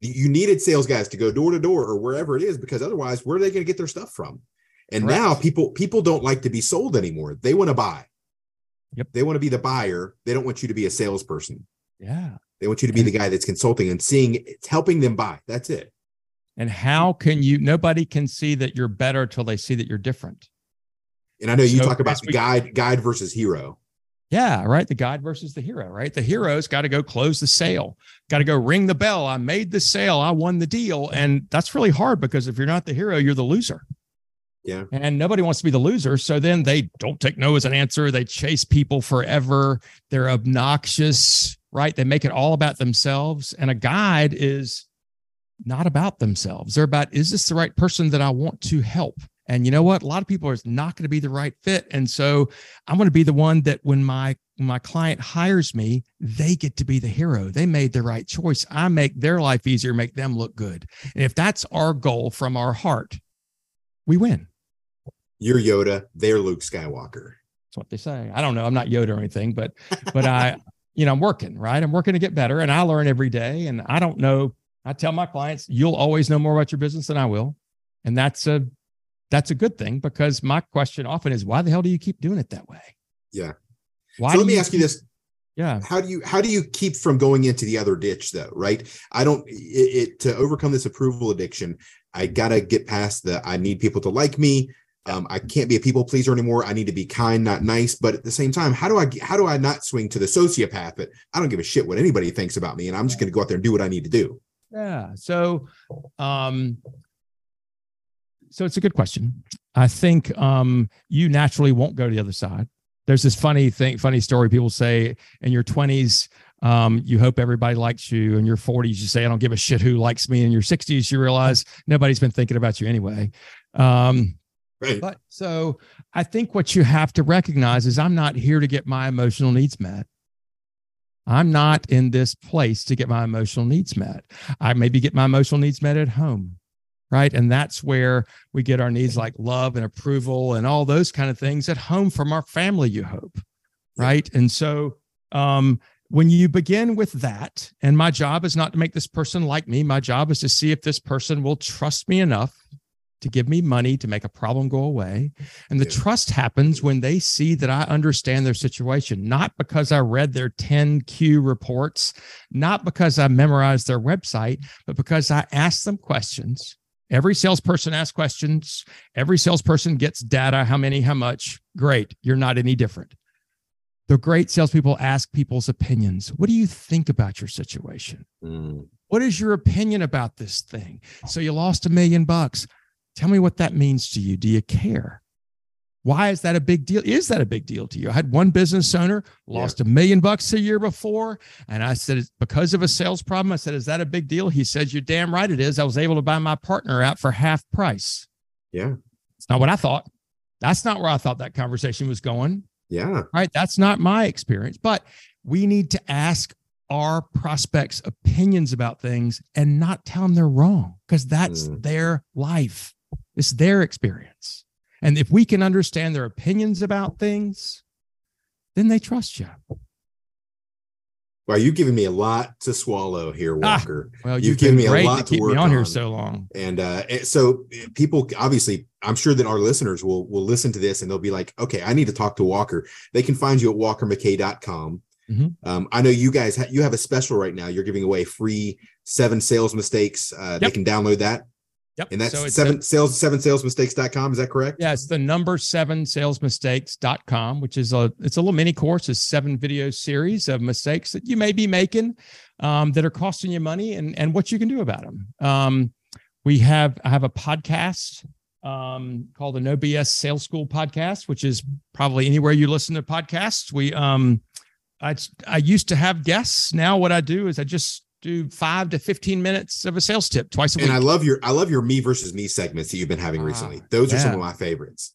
S1: You needed sales guys to go door to door or wherever it is, because otherwise, where are they going to get their stuff from? And Correct. now people people don't like to be sold anymore. They want to buy.
S2: Yep.
S1: They want to be the buyer. They don't want you to be a salesperson.
S2: Yeah.
S1: They want you to be the guy that's consulting and seeing it's helping them buy. That's it.
S2: And how can you nobody can see that you're better until they see that you're different.
S1: And I know you so talk about we, guide guide versus hero.
S2: Yeah, right. The guide versus the hero, right? The hero's got to go close the sale, got to go ring the bell. I made the sale, I won the deal. And that's really hard because if you're not the hero, you're the loser.
S1: Yeah.
S2: And nobody wants to be the loser. So then they don't take no as an answer. They chase people forever. They're obnoxious right? They make it all about themselves. And a guide is not about themselves. They're about, is this the right person that I want to help? And you know what? A lot of people are not going to be the right fit. And so I'm going to be the one that when my my client hires me, they get to be the hero. They made the right choice. I make their life easier, make them look good. And if that's our goal from our heart, we win.
S1: You're Yoda, they're Luke Skywalker.
S2: That's what they say. I don't know. I'm not Yoda or anything, but but I you know, I'm working, right? I'm working to get better and I learn every day. And I don't know. I tell my clients, you'll always know more about your business than I will. And that's a that's a good thing because my question often is why the hell do you keep doing it that way?
S1: Yeah.
S2: Why
S1: so let me ask you this.
S2: Yeah.
S1: How do you how do you keep from going into the other ditch though? Right. I don't it, it to overcome this approval addiction. I gotta get past the I need people to like me. Um, I can't be a people pleaser anymore. I need to be kind, not nice. But at the same time, how do I how do I not swing to the sociopath that I don't give a shit what anybody thinks about me, and I'm just going to go out there and do what I need to do?
S2: Yeah. So, um, so it's a good question. I think um, you naturally won't go to the other side. There's this funny thing, funny story. People say in your 20s, um, you hope everybody likes you. In your 40s, you say, I don't give a shit who likes me. In your 60s, you realize nobody's been thinking about you anyway. Um,
S1: Right.
S2: but so I think what you have to recognize is I'm not here to get my emotional needs met. I'm not in this place to get my emotional needs met. I maybe get my emotional needs met at home. Right. And that's where we get our needs like love and approval and all those kind of things at home from our family, you hope. Right. And so um, when you begin with that, and my job is not to make this person like me, my job is to see if this person will trust me enough to give me money to make a problem go away. And the
S1: Yeah.
S2: trust happens when they see that I understand their situation, not because I read their 10 Q reports, not because I memorized their website, but because I asked them questions. Every salesperson asks questions. Every salesperson gets data. How many, how much? Great. You're not any different. The great salespeople ask people's opinions. What do you think about your situation?
S1: Mm,
S2: What is your opinion about this thing? So you lost a million bucks. Tell me what that means to you. Do you care? Why is that a big deal? Is that a big deal to you? I had one business owner lost a million bucks a year before. And I said, it's because of a sales problem. I said, Is that a big deal? He says, You're damn right it is. I was able to buy my partner out for half price.
S1: yeah.
S2: It's not what I thought. That's not where I thought that conversation was going
S1: Yeah.
S2: right? That's not my experience, but we need to ask our prospects opinions about things and not tell them they're wrong because that's
S1: Mm.
S2: their life. It's their experience. And if we can understand their opinions about things, then they trust you.
S1: Well, you've given me a lot to swallow here,
S2: Ah,
S1: Walker.
S2: Well,
S1: You've
S2: you've,
S1: given me a lot
S2: to
S1: to
S2: keep me
S1: work
S2: on here so long.
S1: And uh, so uh, people obviously, I'm sure that our listeners will will listen to this and they'll be like, okay, I need to talk to Walker. They can find you at walkermckay.com.
S2: Mhm.
S1: Um, I know you guys ha- you have a special right now. You're giving away free seven sales mistakes. Uh, They can download that.
S2: Yep.
S1: And that's
S2: So
S1: seven
S2: a-
S1: sales seven salesmistakes.com. Is that correct?
S2: Yeah, it's the number seven salesmistakes.com, which is a it's a little mini course, it's seven video series of mistakes that you may be making um, that are costing you money and and what you can do about them. Um, we have I have a podcast um, called the No BS Sales School podcast, which is probably anywhere you listen to podcasts. We um I I used to have guests. Now what I do is I just do five to 15 minutes of a sales tip twice a week.
S1: And I love your I love your me versus me segments that you've been having
S2: Ah,
S1: recently. Those are some of my favorites.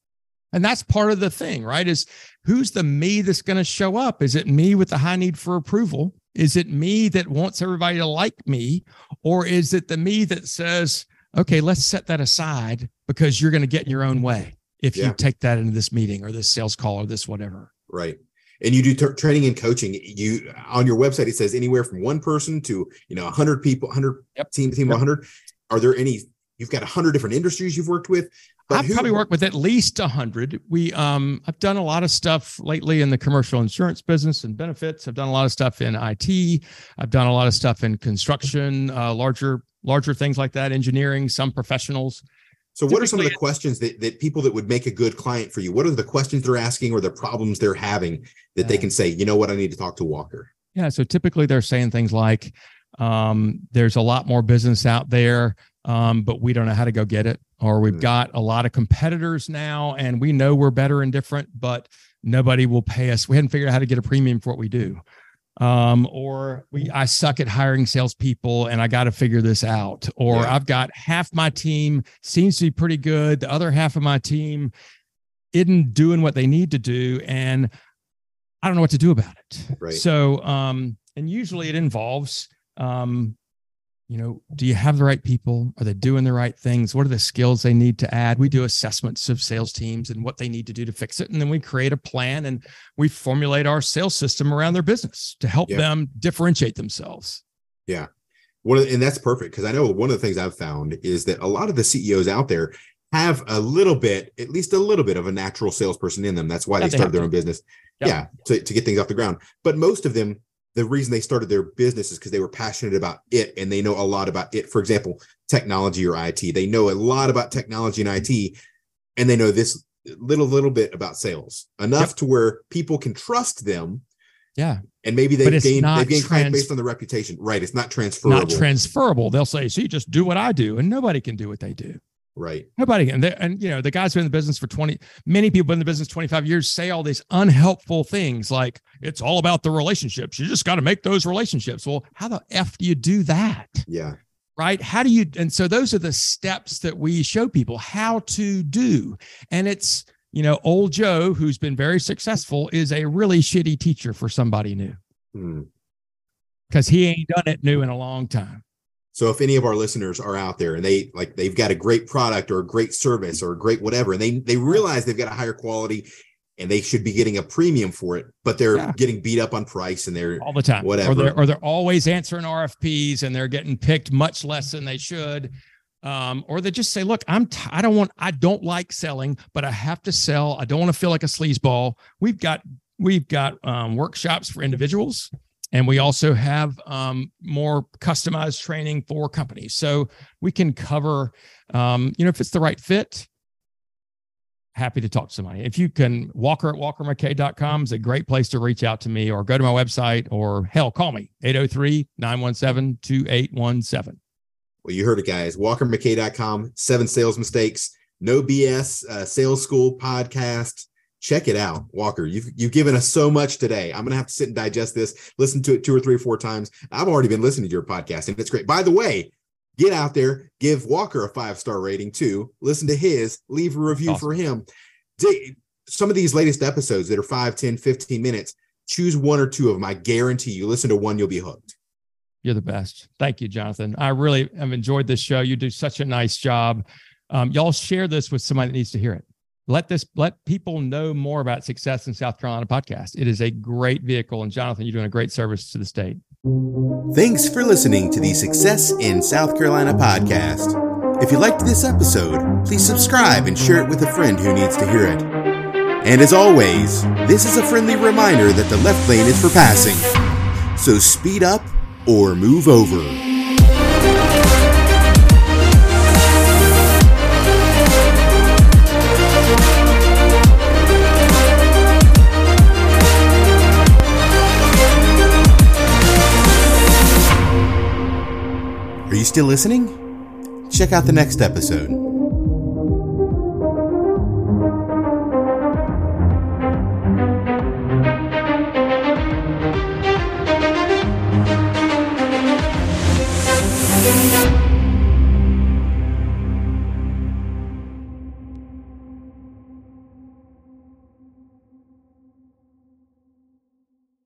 S2: And that's part of the thing, right? Is who's the me that's going to show up? Is it me with the high need for approval? Is it me that wants everybody to like me? Or is it the me that says, okay, let's set that aside because you're going to get in your own way if
S1: Yeah.
S2: you take that into this meeting or this sales call or this whatever?
S1: Right. And you do t- training and coaching. You on your website it says anywhere from one person to you know hundred people, hundred
S2: Yep.
S1: team team
S2: Yep.
S1: of hundred. Are there any? You've got hundred different industries you've worked with.
S2: I've
S1: who-
S2: probably worked with at least a hundred. We um I've done a lot of stuff lately in the commercial insurance business and benefits. I've done a lot of stuff in IT. I've done a lot of stuff in construction, uh, larger larger things like that, engineering, some professionals.
S1: So, what are some of the questions that, that people that would make a good client for you? What are the questions they're asking or the problems they're having that they can say, you know what, I need to talk to Walker?
S2: Yeah. So typically they're saying things like, um, there's a lot more business out there, um, but we don't know how to go get it. Or we've
S1: Mm.
S2: got a lot of competitors now and we know we're better and different, but nobody will pay us. We hadn't figured out how to get a premium for what we do. Um, or we I suck at hiring salespeople and I got to figure this out. Or
S1: Yeah.
S2: I've got half my team seems to be pretty good. The other half of my team isn't doing what they need to do. And I don't know what to do about it.
S1: Right.
S2: So, um, and usually it involves, um, you know, do you have the right people? Are they doing the right things? What are the skills they need to add? We do assessments of sales teams and what they need to do to fix it. And then we create a plan and we formulate our sales system around their business to help
S1: Yeah.
S2: them differentiate themselves.
S1: Yeah. One the, and that's perfect because I know one of the things I've found is that a lot of the CEOs out there have a little bit, at least a little bit of a natural salesperson in them. That's why they
S2: they
S1: started their
S2: to.
S1: own business.
S2: Yep.
S1: Yeah, to, to get things off the ground. But most of them, the reason they started their business is because they were passionate about it and they know a lot about it. For example, technology or IT. They know a lot about technology and IT, and they know this little little bit about sales enough
S2: Yep.
S1: to where people can trust them.
S2: Yeah.
S1: And maybe they've gained they've gained
S2: trans-
S1: based on the reputation. Right. It's not transferable.
S2: Not transferable. They'll say, see, just do what I do. And nobody can do what they do.
S1: Right.
S2: Nobody can. They- And, you know, the guys are in the business for 20, many people been in the business 25 years say all these unhelpful things like it's all about the relationships. You just got to make those relationships. Well, how the F do you do that?
S1: Yeah.
S2: right how do you and so those are the steps that we show people how to do and it's you know old joe who's been very successful is a really shitty teacher for somebody new
S1: Hmm.
S2: because he ain't done it new in a long time
S1: So if any of our listeners are out there and they like they've got a great product or a great service or a great whatever, and they they realize they've got a higher quality and they should be getting a premium for it, but they're
S2: Yeah.
S1: getting beat up on price and they're
S2: all the time.
S1: Whatever.
S2: or they're, or they're always answering rfps and they're getting picked much less than they should. Um, or they just say look i'm t- i don't want i don't like selling but i have to sell. I don't want to feel like a sleazeball. We've got we've got um, workshops for individuals and we also have um, more customized training for companies so we can cover um, you know if it's the right fit happy to talk to somebody if you can walker at walkermckay.com is a great place to reach out to me or go to my website or hell call me 803-917-2817
S1: well, you heard it, guys. WalkerMcKay.com, seven sales mistakes, no BS uh, sales school podcast. Check it out, Walker. You've you've given us so much today. I'm gonna have to sit and digest this, listen to it two or three or four times. I've already been listening to your podcast, and it's great. By the way, get out there, give Walker a five star rating too. Listen to his, leave a review
S2: Awesome.
S1: for him. Dig, some of these latest episodes that are 5, 10, 15 minutes, choose one or two of them. I guarantee you, listen to one, you'll be hooked.
S2: You're the best. Thank you, Jonathan. I really have enjoyed this show. You do such a nice job. Um, y'all share this with somebody that needs to hear it. Let this let people know more about Success in South Carolina podcast. It is a great vehicle, and Jonathan, you're doing a great service to the state.
S1: Thanks for listening to the Success in South Carolina podcast. If you liked this episode, please subscribe and share it with a friend who needs to hear it. And as always, this is a friendly reminder that the left lane is for passing. So speed up or move over. Are you still listening? Check out the next episode.